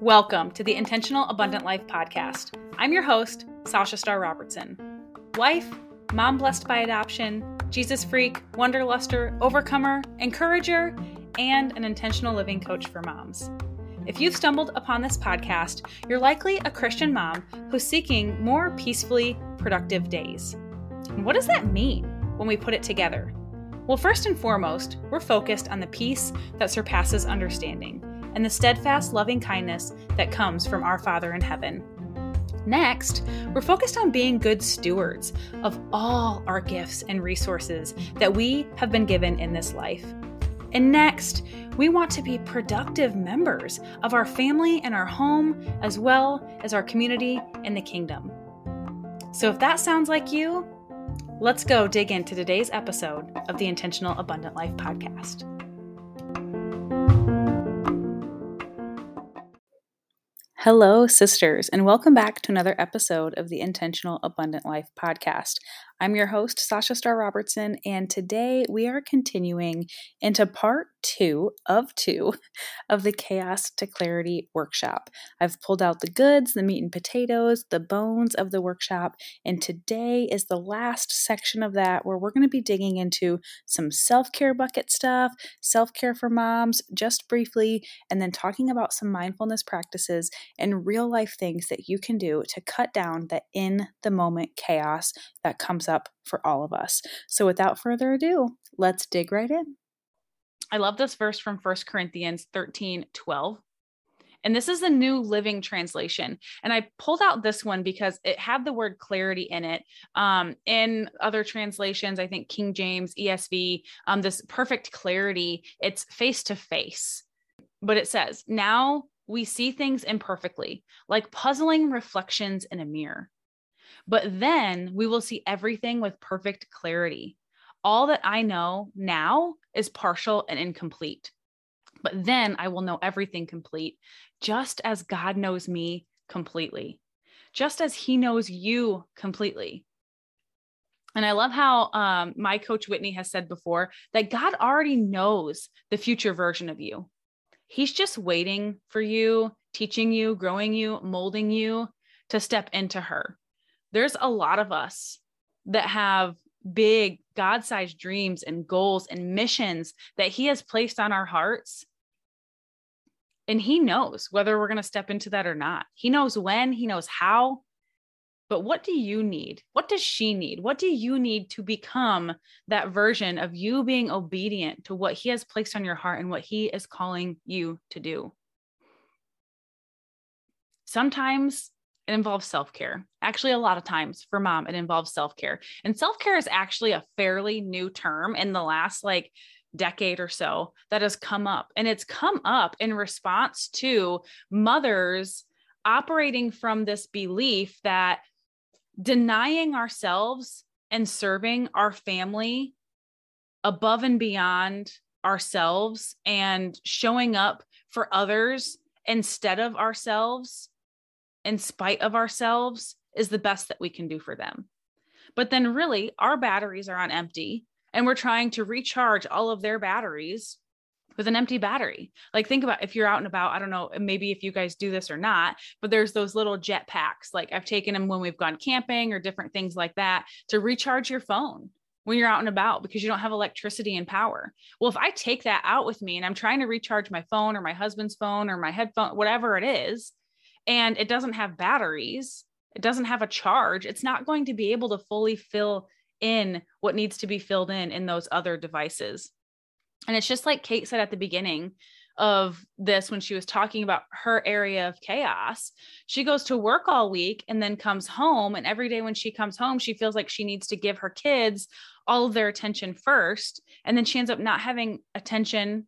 Welcome to the Intentional Abundant Life podcast. I'm your host, Sasha Star Robertson. Wife, mom blessed by adoption, Jesus freak, wonderluster, overcomer, encourager, and an intentional living coach for moms. If you've stumbled upon this podcast, you're likely a Christian mom who's seeking more peacefully productive days. And what does that mean when we put it together? Well, first and foremost, we're focused on the peace that surpasses understanding and the steadfast loving kindness that comes from our Father in heaven. Next, we're focused on being good stewards of all our gifts and resources that we have been given in this life. And next, we want to be productive members of our family and our home, as well as our community and the kingdom. So, if that sounds like you, let's go dig into today's episode of the Intentional Abundant Life podcast. Hello, sisters, and welcome back to another episode of the Intentional Abundant Life podcast. I'm your host, Sasha Star Robertson, and today we are continuing into part two of two of the Chaos to Clarity workshop. I've pulled out the goods, the meat and potatoes, the bones of the workshop, and today is the last section of that where we're going to be digging into some self care bucket stuff, self care for moms, just briefly, and then talking about some mindfulness practices and real life things that you can do to cut down the in the moment chaos that comes up for all of us. So, without further ado, let's dig right in. I love this verse from 1 Corinthians 13 12. And this is the new living translation. And I pulled out this one because it had the word clarity in it. Um, in other translations, I think King James, ESV, um, this perfect clarity, it's face to face. But it says, Now we see things imperfectly, like puzzling reflections in a mirror. But then we will see everything with perfect clarity. All that I know now is partial and incomplete. But then I will know everything complete, just as God knows me completely, just as He knows you completely. And I love how um, my coach Whitney has said before that God already knows the future version of you. He's just waiting for you, teaching you, growing you, molding you to step into her. There's a lot of us that have big God sized dreams and goals and missions that He has placed on our hearts. And He knows whether we're going to step into that or not. He knows when, He knows how. But what do you need? What does she need? What do you need to become that version of you being obedient to what He has placed on your heart and what He is calling you to do? Sometimes it involves self care. Actually, a lot of times for mom, it involves self care. And self care is actually a fairly new term in the last like decade or so that has come up. And it's come up in response to mothers operating from this belief that denying ourselves and serving our family above and beyond ourselves and showing up for others instead of ourselves, in spite of ourselves, is the best that we can do for them. But then, really, our batteries are on empty, and we're trying to recharge all of their batteries with an empty battery. Like think about if you're out and about, I don't know, maybe if you guys do this or not, but there's those little jet packs. Like I've taken them when we've gone camping or different things like that to recharge your phone when you're out and about because you don't have electricity and power. Well, if I take that out with me and I'm trying to recharge my phone or my husband's phone or my headphone, whatever it is, and it doesn't have batteries, it doesn't have a charge, it's not going to be able to fully fill in what needs to be filled in in those other devices. And it's just like Kate said at the beginning of this when she was talking about her area of chaos. She goes to work all week and then comes home. And every day when she comes home, she feels like she needs to give her kids all of their attention first. And then she ends up not having attention,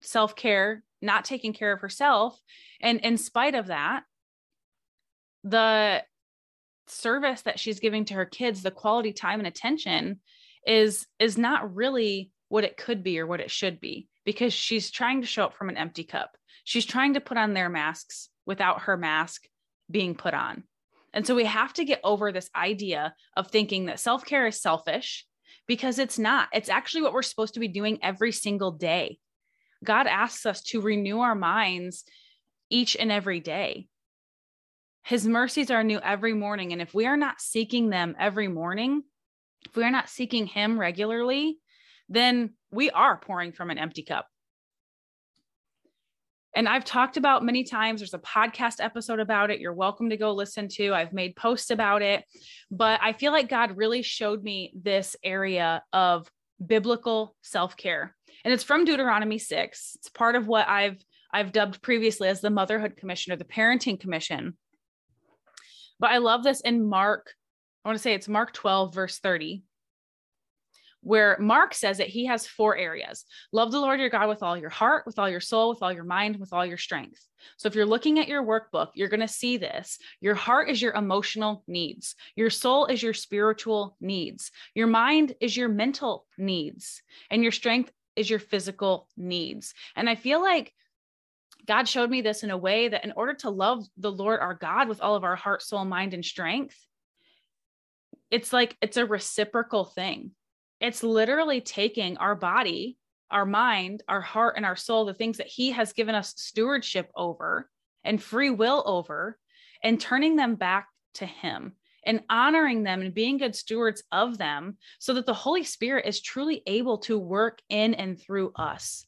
self care, not taking care of herself. And in spite of that, the service that she's giving to her kids, the quality time and attention is is not really what it could be or what it should be because she's trying to show up from an empty cup. She's trying to put on their masks without her mask being put on. And so we have to get over this idea of thinking that self care is selfish because it's not. It's actually what we're supposed to be doing every single day. God asks us to renew our minds each and every day. His mercies are new every morning. And if we are not seeking them every morning, if we are not seeking Him regularly, then we are pouring from an empty cup. And I've talked about many times, there's a podcast episode about it. You're welcome to go listen to. I've made posts about it. But I feel like God really showed me this area of biblical self-care. And it's from Deuteronomy 6. It's part of what I've I've dubbed previously as the motherhood commission or the parenting commission. But I love this in Mark, I want to say it's Mark 12 verse 30 where Mark says that he has four areas love the Lord your God with all your heart, with all your soul, with all your mind, with all your strength. So if you're looking at your workbook, you're going to see this. Your heart is your emotional needs, your soul is your spiritual needs, your mind is your mental needs, and your strength is your physical needs. And I feel like God showed me this in a way that in order to love the Lord our God with all of our heart, soul, mind, and strength, it's like it's a reciprocal thing it's literally taking our body, our mind, our heart, and our soul, the things that He has given us stewardship over and free will over, and turning them back to Him and honoring them and being good stewards of them so that the Holy Spirit is truly able to work in and through us.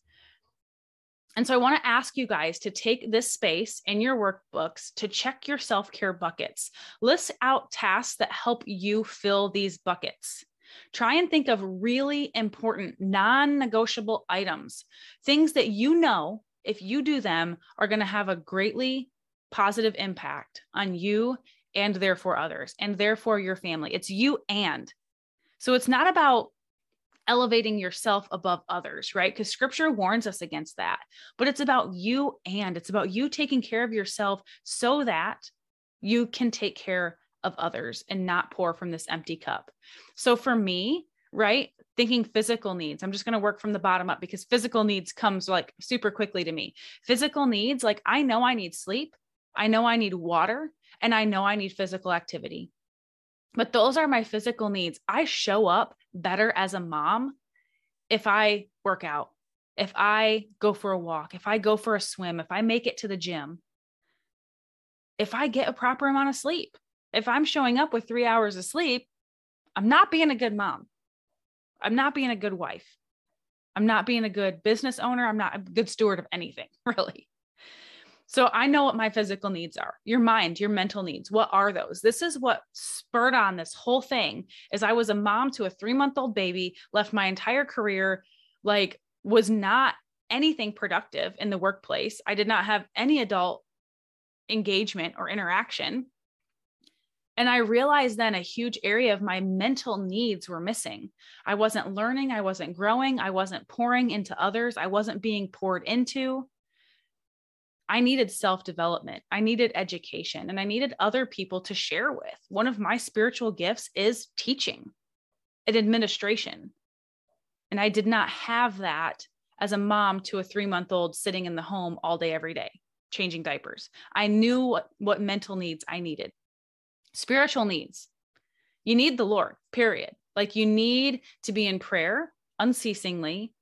And so I want to ask you guys to take this space in your workbooks to check your self care buckets. List out tasks that help you fill these buckets. Try and think of really important, non negotiable items, things that you know, if you do them, are going to have a greatly positive impact on you and therefore others, and therefore your family. It's you and. So it's not about elevating yourself above others, right? Because scripture warns us against that. But it's about you and it's about you taking care of yourself so that you can take care of others and not pour from this empty cup. So for me, right, thinking physical needs, I'm just going to work from the bottom up because physical needs comes like super quickly to me. Physical needs, like I know I need sleep, I know I need water, and I know I need physical activity. But those are my physical needs. I show up better as a mom if I work out, if I go for a walk, if I go for a swim, if I make it to the gym, if I get a proper amount of sleep if I'm showing up with three hours of sleep, I'm not being a good mom. I'm not being a good wife. I'm not being a good business owner. I'm not a good steward of anything, really. So I know what my physical needs are. Your mind, your mental needs. What are those? This is what spurred on this whole thing is I was a mom to a 3-month-old baby, left my entire career like was not anything productive in the workplace. I did not have any adult engagement or interaction. And I realized then a huge area of my mental needs were missing. I wasn't learning, I wasn't growing, I wasn't pouring into others, I wasn't being poured into. I needed self development, I needed education, and I needed other people to share with. One of my spiritual gifts is teaching and administration. And I did not have that as a mom to a three month old sitting in the home all day, every day, changing diapers. I knew what, what mental needs I needed spiritual needs. You need the Lord, period. Like you need to be in prayer unceasingly.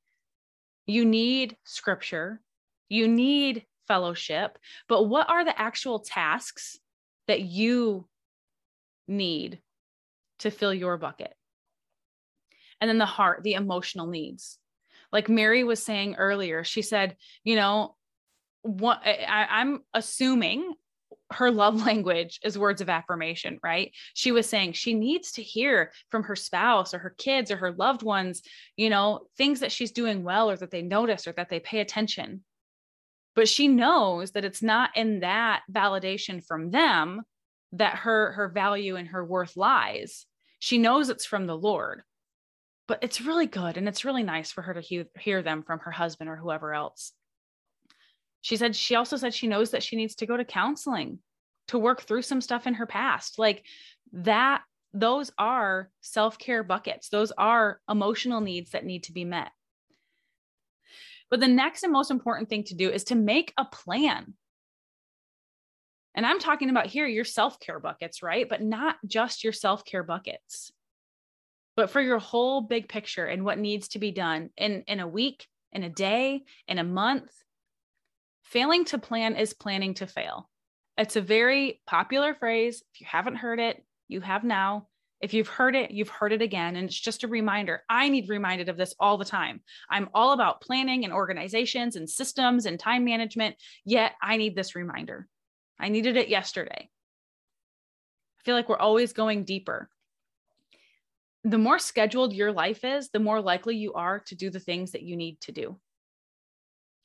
You need scripture. You need fellowship. But what are the actual tasks that you need to fill your bucket? And then the heart, the emotional needs. Like Mary was saying earlier, she said, you know, what I, I'm assuming her love language is words of affirmation, right? She was saying she needs to hear from her spouse or her kids or her loved ones, you know, things that she's doing well or that they notice or that they pay attention. But she knows that it's not in that validation from them that her her value and her worth lies. She knows it's from the Lord. But it's really good and it's really nice for her to hear, hear them from her husband or whoever else she said she also said she knows that she needs to go to counseling to work through some stuff in her past like that those are self-care buckets those are emotional needs that need to be met but the next and most important thing to do is to make a plan and i'm talking about here your self-care buckets right but not just your self-care buckets but for your whole big picture and what needs to be done in, in a week, in a day, in a month, failing to plan is planning to fail. It's a very popular phrase. If you haven't heard it, you have now. If you've heard it, you've heard it again. And it's just a reminder. I need reminded of this all the time. I'm all about planning and organizations and systems and time management, yet I need this reminder. I needed it yesterday. I feel like we're always going deeper. The more scheduled your life is, the more likely you are to do the things that you need to do.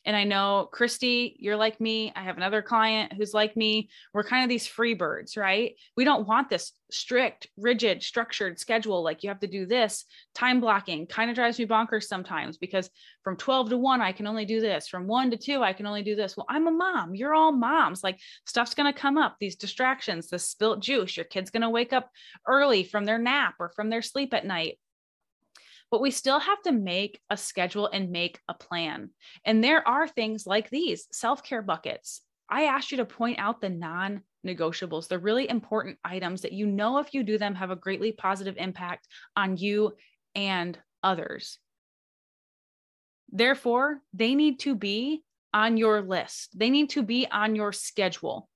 And I know, Christy, you're like me. I have another client who's like me. We're kind of these free birds, right? We don't want this strict, rigid, structured schedule. Like you have to do this. Time blocking kind of drives me bonkers sometimes because from 12 to 1, I can only do this. From 1 to 2, I can only do this. Well, I'm a mom. You're all moms. Like stuff's going to come up, these distractions, the spilt juice. Your kid's going to wake up early from their nap or from their sleep at night but we still have to make a schedule and make a plan. And there are things like these self care buckets. I asked you to point out the non negotiables, the really important items that you know, if you do them, have a greatly positive impact on you and others. Therefore, they need to be on your list, they need to be on your schedule.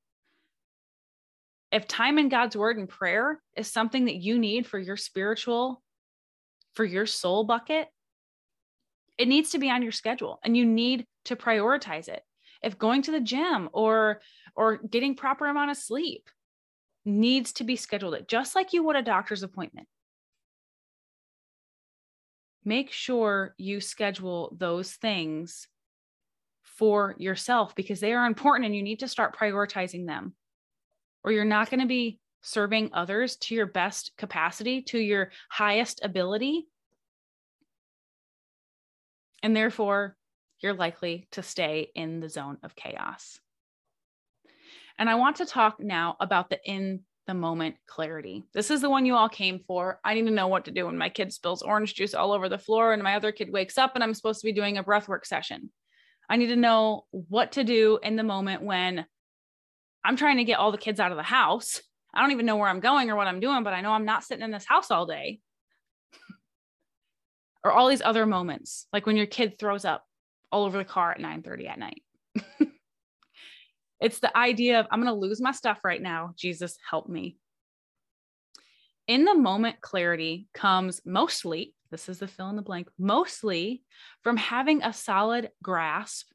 If time in God's word and prayer is something that you need for your spiritual for your soul bucket, it needs to be on your schedule and you need to prioritize it. If going to the gym or or getting proper amount of sleep needs to be scheduled it just like you would a doctor's appointment. Make sure you schedule those things for yourself because they are important and you need to start prioritizing them or you're not going to be serving others to your best capacity, to your highest ability. And therefore, you're likely to stay in the zone of chaos. And I want to talk now about the in the moment clarity. This is the one you all came for. I need to know what to do when my kid spills orange juice all over the floor and my other kid wakes up and I'm supposed to be doing a breathwork session. I need to know what to do in the moment when I'm trying to get all the kids out of the house I don't even know where I'm going or what I'm doing, but I know I'm not sitting in this house all day. or all these other moments, like when your kid throws up all over the car at 9:30 at night. it's the idea of I'm going to lose my stuff right now. Jesus, help me. In the moment clarity comes mostly, this is the fill in the blank, mostly from having a solid grasp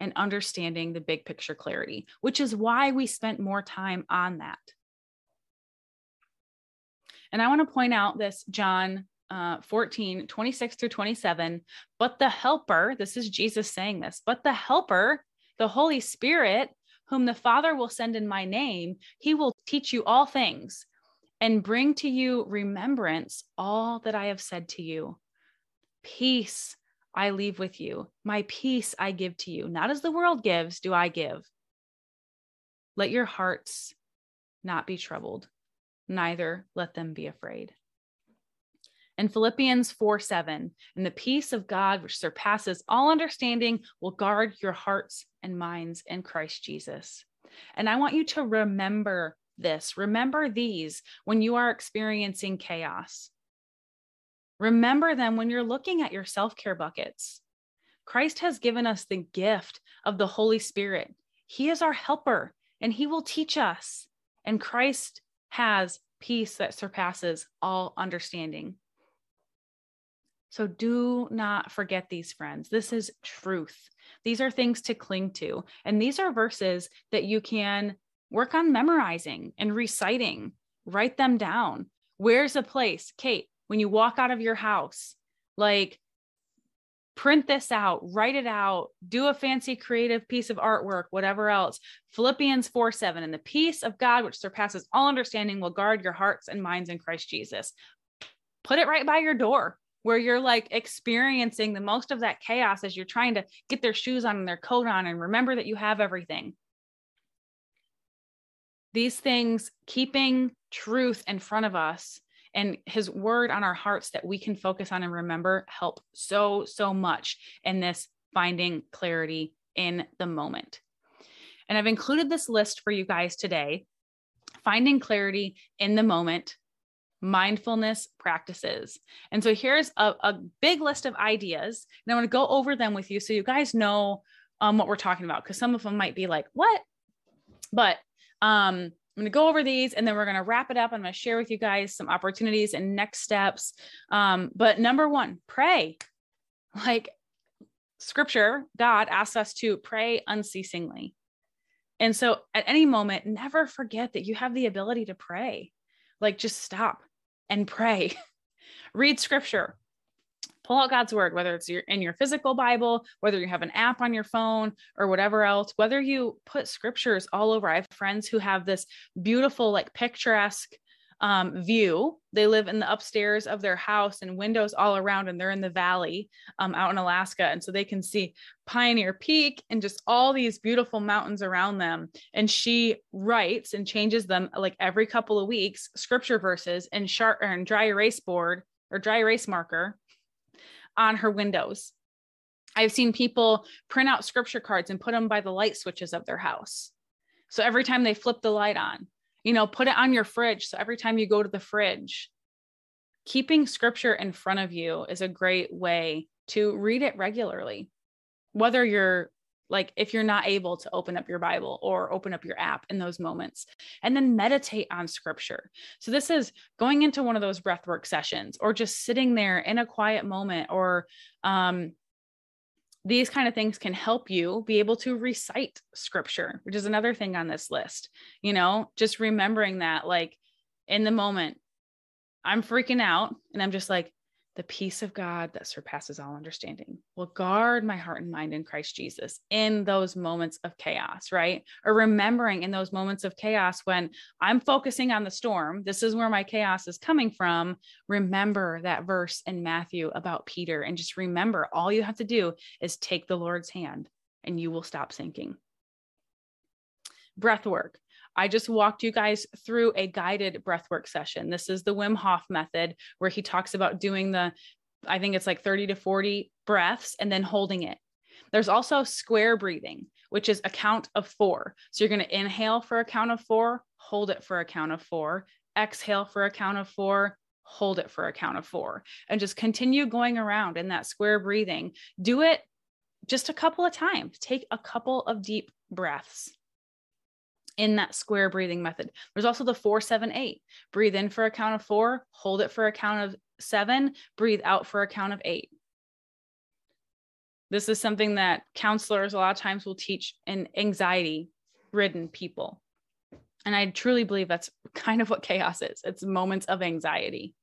and understanding the big picture clarity, which is why we spent more time on that. And I want to point out this John uh, 14, 26 through 27. But the helper, this is Jesus saying this, but the helper, the Holy Spirit, whom the Father will send in my name, he will teach you all things and bring to you remembrance all that I have said to you. Peace I leave with you. My peace I give to you. Not as the world gives, do I give. Let your hearts not be troubled neither let them be afraid. In Philippians 4 7, and the peace of God, which surpasses all understanding, will guard your hearts and minds in Christ Jesus. And I want you to remember this. Remember these when you are experiencing chaos. Remember them when you're looking at your self care buckets. Christ has given us the gift of the Holy Spirit. He is our helper and he will teach us. And Christ has peace that surpasses all understanding. So do not forget these, friends. This is truth. These are things to cling to. And these are verses that you can work on memorizing and reciting. Write them down. Where's a place, Kate, when you walk out of your house? Like, print this out, write it out, do a fancy creative piece of artwork, whatever else. Philippians 4 7, and the peace of God, which surpasses all understanding, will guard your hearts and minds in Christ Jesus. Put it right by your door where you're like experiencing the most of that chaos as you're trying to get their shoes on and their coat on and remember that you have everything. These things, keeping truth in front of us and his word on our hearts that we can focus on and remember help so, so much in this finding clarity in the moment. And I've included this list for you guys today finding clarity in the moment, mindfulness practices. And so here's a, a big list of ideas, and I want to go over them with you so you guys know um, what we're talking about because some of them might be like, what? But um, I'm going to go over these and then we're going to wrap it up. I'm going to share with you guys some opportunities and next steps. Um, but number one, pray. Like scripture, God asks us to pray unceasingly. And so at any moment, never forget that you have the ability to pray. Like just stop and pray. Read scripture. Pull out God's word, whether it's in your physical Bible, whether you have an app on your phone or whatever else, whether you put scriptures all over. I have friends who have this beautiful, like picturesque um, view. They live in the upstairs of their house and windows all around, and they're in the valley um, out in Alaska. And so they can see Pioneer Peak and just all these beautiful mountains around them. And she writes and changes them like every couple of weeks, scripture verses and sharp and dry erase board or dry erase marker on her windows. I've seen people print out scripture cards and put them by the light switches of their house. So every time they flip the light on, you know, put it on your fridge. So every time you go to the fridge, keeping scripture in front of you is a great way to read it regularly. Whether you're like, if you're not able to open up your Bible or open up your app in those moments, and then meditate on scripture. So, this is going into one of those breathwork sessions or just sitting there in a quiet moment or um, these kind of things can help you be able to recite scripture, which is another thing on this list. You know, just remembering that, like in the moment, I'm freaking out and I'm just like, the peace of God that surpasses all understanding will guard my heart and mind in Christ Jesus in those moments of chaos, right? Or remembering in those moments of chaos when I'm focusing on the storm, this is where my chaos is coming from. Remember that verse in Matthew about Peter and just remember all you have to do is take the Lord's hand and you will stop sinking. Breath work. I just walked you guys through a guided breathwork session. This is the Wim Hof method where he talks about doing the, I think it's like 30 to 40 breaths and then holding it. There's also square breathing, which is a count of four. So you're going to inhale for a count of four, hold it for a count of four, exhale for a count of four, hold it for a count of four, and just continue going around in that square breathing. Do it just a couple of times. Take a couple of deep breaths in that square breathing method. There's also the four, seven, eight. Breathe in for a count of four, hold it for a count of seven, breathe out for a count of eight. This is something that counselors a lot of times will teach in anxiety ridden people. And I truly believe that's kind of what chaos is it's moments of anxiety.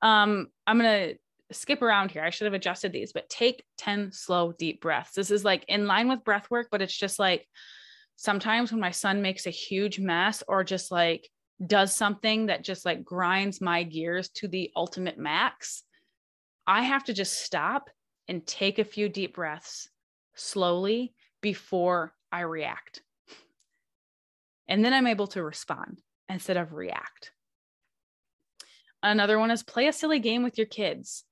Um, I'm going to skip around here. I should have adjusted these, but take 10 slow, deep breaths. This is like in line with breath work, but it's just like sometimes when my son makes a huge mess or just like does something that just like grinds my gears to the ultimate max, I have to just stop and take a few deep breaths slowly before I react. And then I'm able to respond instead of react. Another one is play a silly game with your kids.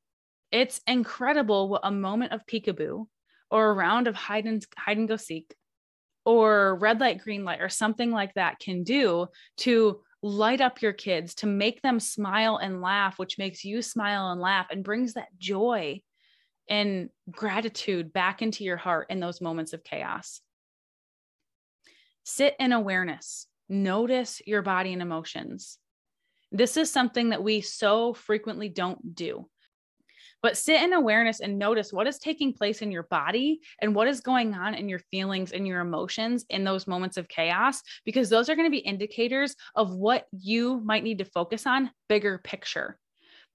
It's incredible what a moment of peekaboo or a round of hide and, hide and go seek or red light, green light, or something like that can do to light up your kids, to make them smile and laugh, which makes you smile and laugh and brings that joy and gratitude back into your heart in those moments of chaos. Sit in awareness, notice your body and emotions. This is something that we so frequently don't do but sit in awareness and notice what is taking place in your body and what is going on in your feelings and your emotions in those moments of chaos, because those are going to be indicators of what you might need to focus on bigger picture.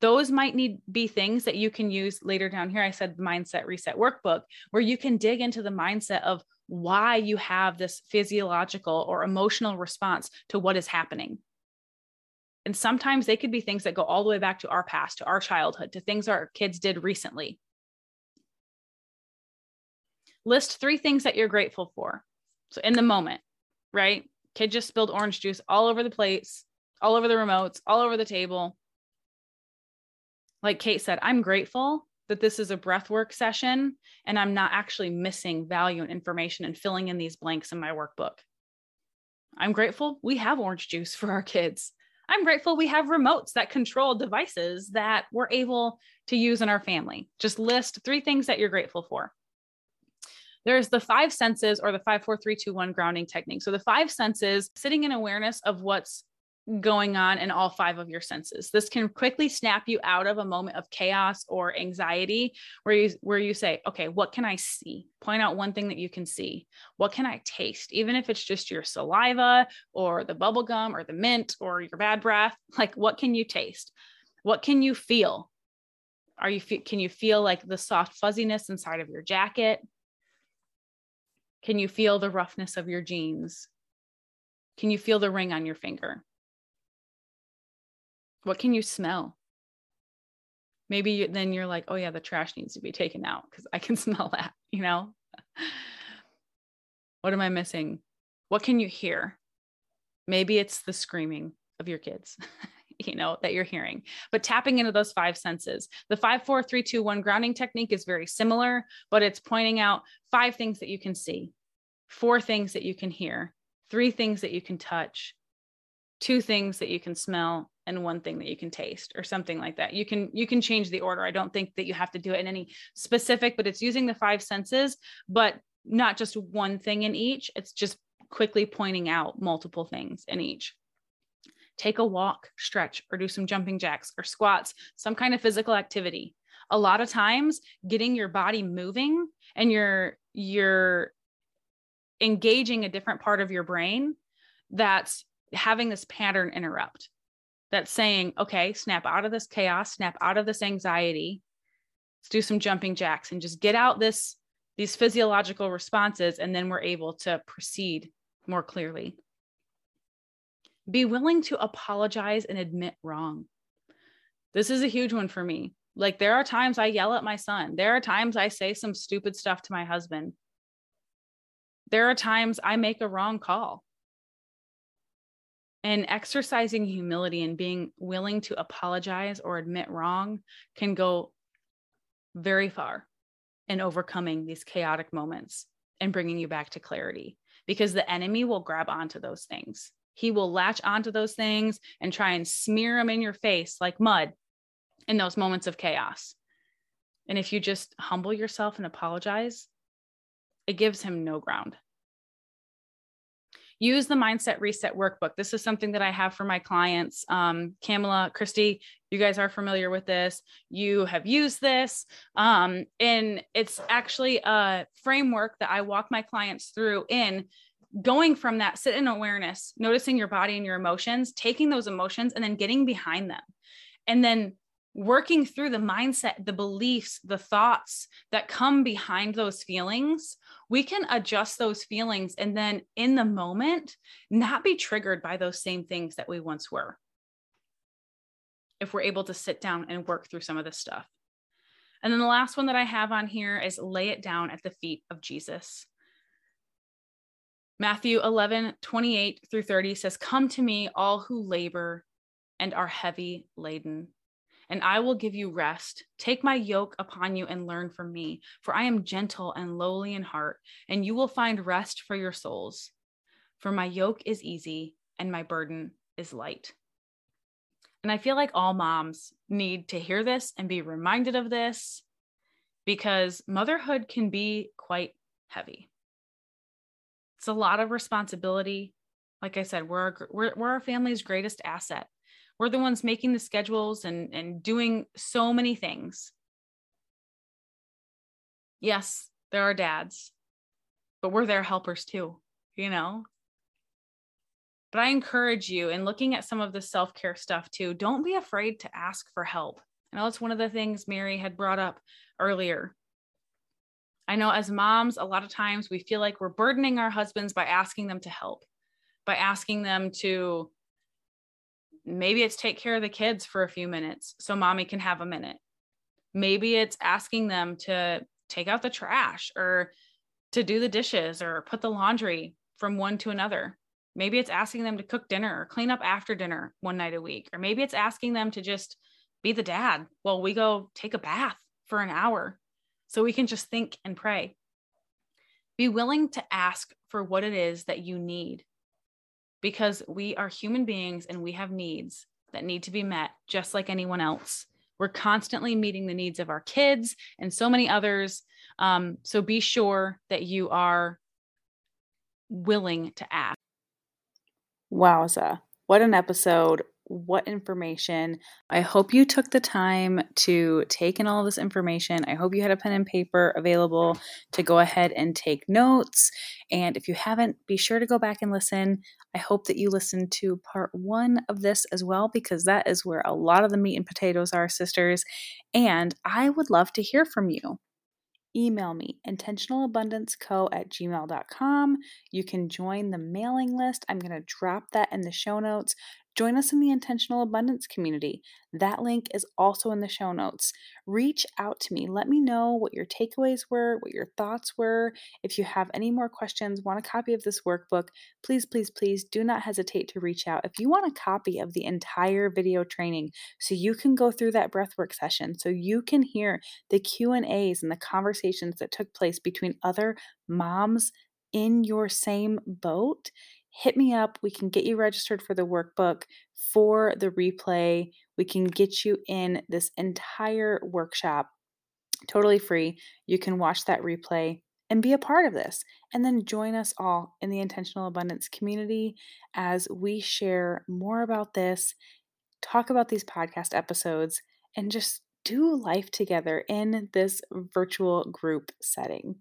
Those might need be things that you can use later down here. I said mindset reset workbook, where you can dig into the mindset of why you have this physiological or emotional response to what is happening. And sometimes they could be things that go all the way back to our past, to our childhood, to things our kids did recently. List three things that you're grateful for. So in the moment, right? Kid just spilled orange juice all over the plates, all over the remotes, all over the table. Like Kate said, I'm grateful that this is a breathwork session and I'm not actually missing value and information and filling in these blanks in my workbook. I'm grateful we have orange juice for our kids. I'm grateful we have remotes that control devices that we're able to use in our family. Just list three things that you're grateful for. There's the five senses or the five, four, three, two, one grounding technique. So the five senses, sitting in awareness of what's going on in all five of your senses. This can quickly snap you out of a moment of chaos or anxiety where you where you say, "Okay, what can I see?" Point out one thing that you can see. What can I taste? Even if it's just your saliva or the bubble gum or the mint or your bad breath, like what can you taste? What can you feel? Are you can you feel like the soft fuzziness inside of your jacket? Can you feel the roughness of your jeans? Can you feel the ring on your finger? What can you smell? Maybe you, then you're like, oh, yeah, the trash needs to be taken out because I can smell that, you know? what am I missing? What can you hear? Maybe it's the screaming of your kids. you know that you're hearing but tapping into those five senses the five four three two one grounding technique is very similar but it's pointing out five things that you can see four things that you can hear three things that you can touch two things that you can smell and one thing that you can taste or something like that. You can you can change the order. I don't think that you have to do it in any specific but it's using the five senses but not just one thing in each. It's just quickly pointing out multiple things in each. Take a walk stretch or do some jumping jacks or squats some kind of physical activity. A lot of times getting your body moving and you're you're engaging a different part of your brain that's having this pattern interrupt that's saying, okay, snap out of this chaos, snap out of this anxiety. Let's do some jumping jacks and just get out this these physiological responses and then we're able to proceed more clearly. Be willing to apologize and admit wrong. This is a huge one for me. Like there are times I yell at my son. There are times I say some stupid stuff to my husband. There are times I make a wrong call and exercising humility and being willing to apologize or admit wrong can go very far in overcoming these chaotic moments and bringing you back to clarity because the enemy will grab onto those things. He will latch onto those things and try and smear them in your face like mud in those moments of chaos. And if you just humble yourself and apologize, it gives him no ground use the mindset reset workbook. This is something that I have for my clients. Um, Kamala, Christy, you guys are familiar with this. You have used this. Um, and it's actually a framework that I walk my clients through in going from that sit in awareness, noticing your body and your emotions, taking those emotions and then getting behind them. And then working through the mindset, the beliefs, the thoughts that come behind those feelings, we can adjust those feelings and then in the moment, not be triggered by those same things that we once were. If we're able to sit down and work through some of this stuff. And then the last one that I have on here is lay it down at the feet of Jesus. Matthew 11, 28 through 30 says, Come to me, all who labor and are heavy laden, and I will give you rest. Take my yoke upon you and learn from me, for I am gentle and lowly in heart, and you will find rest for your souls. For my yoke is easy and my burden is light. And I feel like all moms need to hear this and be reminded of this because motherhood can be quite heavy. It's a lot of responsibility. Like I said, we're our, we're, we're our family's greatest asset we're the ones making the schedules and and doing so many things. Yes there are dads but we're their helpers too you know? But i encourage you in looking at some of the self-care stuff too don't be afraid to ask for help. I know it's one of the things mary had brought up earlier. I know as moms a lot of times we feel like we're burdening our husbands by asking them to help by asking them to maybe it's take care of the kids for a few minutes so mommy can have a minute. Maybe it's asking them to take out the trash or to do the dishes or put the laundry from one to another. Maybe it's asking them to cook dinner or clean up after dinner one night a week. Or maybe it's asking them to just be the dad while we go take a bath for an hour so we can just think and pray. Be willing to ask for what it is that you need because we are human beings and we have needs that need to be met just like anyone else. We're constantly meeting the needs of our kids and so many others. Um, so be sure that you are willing to ask. Wowza. What an episode what information. I hope you took the time to take in all this information. I hope you had a pen and paper available to go ahead and take notes. And if you haven't, be sure to go back and listen. I hope that you listened to part one of this as well, because that is where a lot of the meat and potatoes are, sisters. And I would love to hear from you email me intentionalabundanceco at gmail.com you can join the mailing list i'm going to drop that in the show notes Join us in the Intentional Abundance community. That link is also in the show notes. Reach out to me. Let me know what your takeaways were, what your thoughts were. If you have any more questions, want a copy of this workbook, please, please, please do not hesitate to reach out. If you want a copy of the entire video training so you can go through that breathwork session, so you can hear the Q&As and the conversations that took place between other moms in your same boat, hit me up. We can get you registered for the workbook for the replay. We can get you in this entire workshop totally free. You can watch that replay and be a part of this. And then join us all in the Intentional Abundance community as we share more about this, talk about these podcast episodes, and just do life together in this virtual group setting.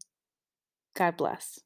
God bless.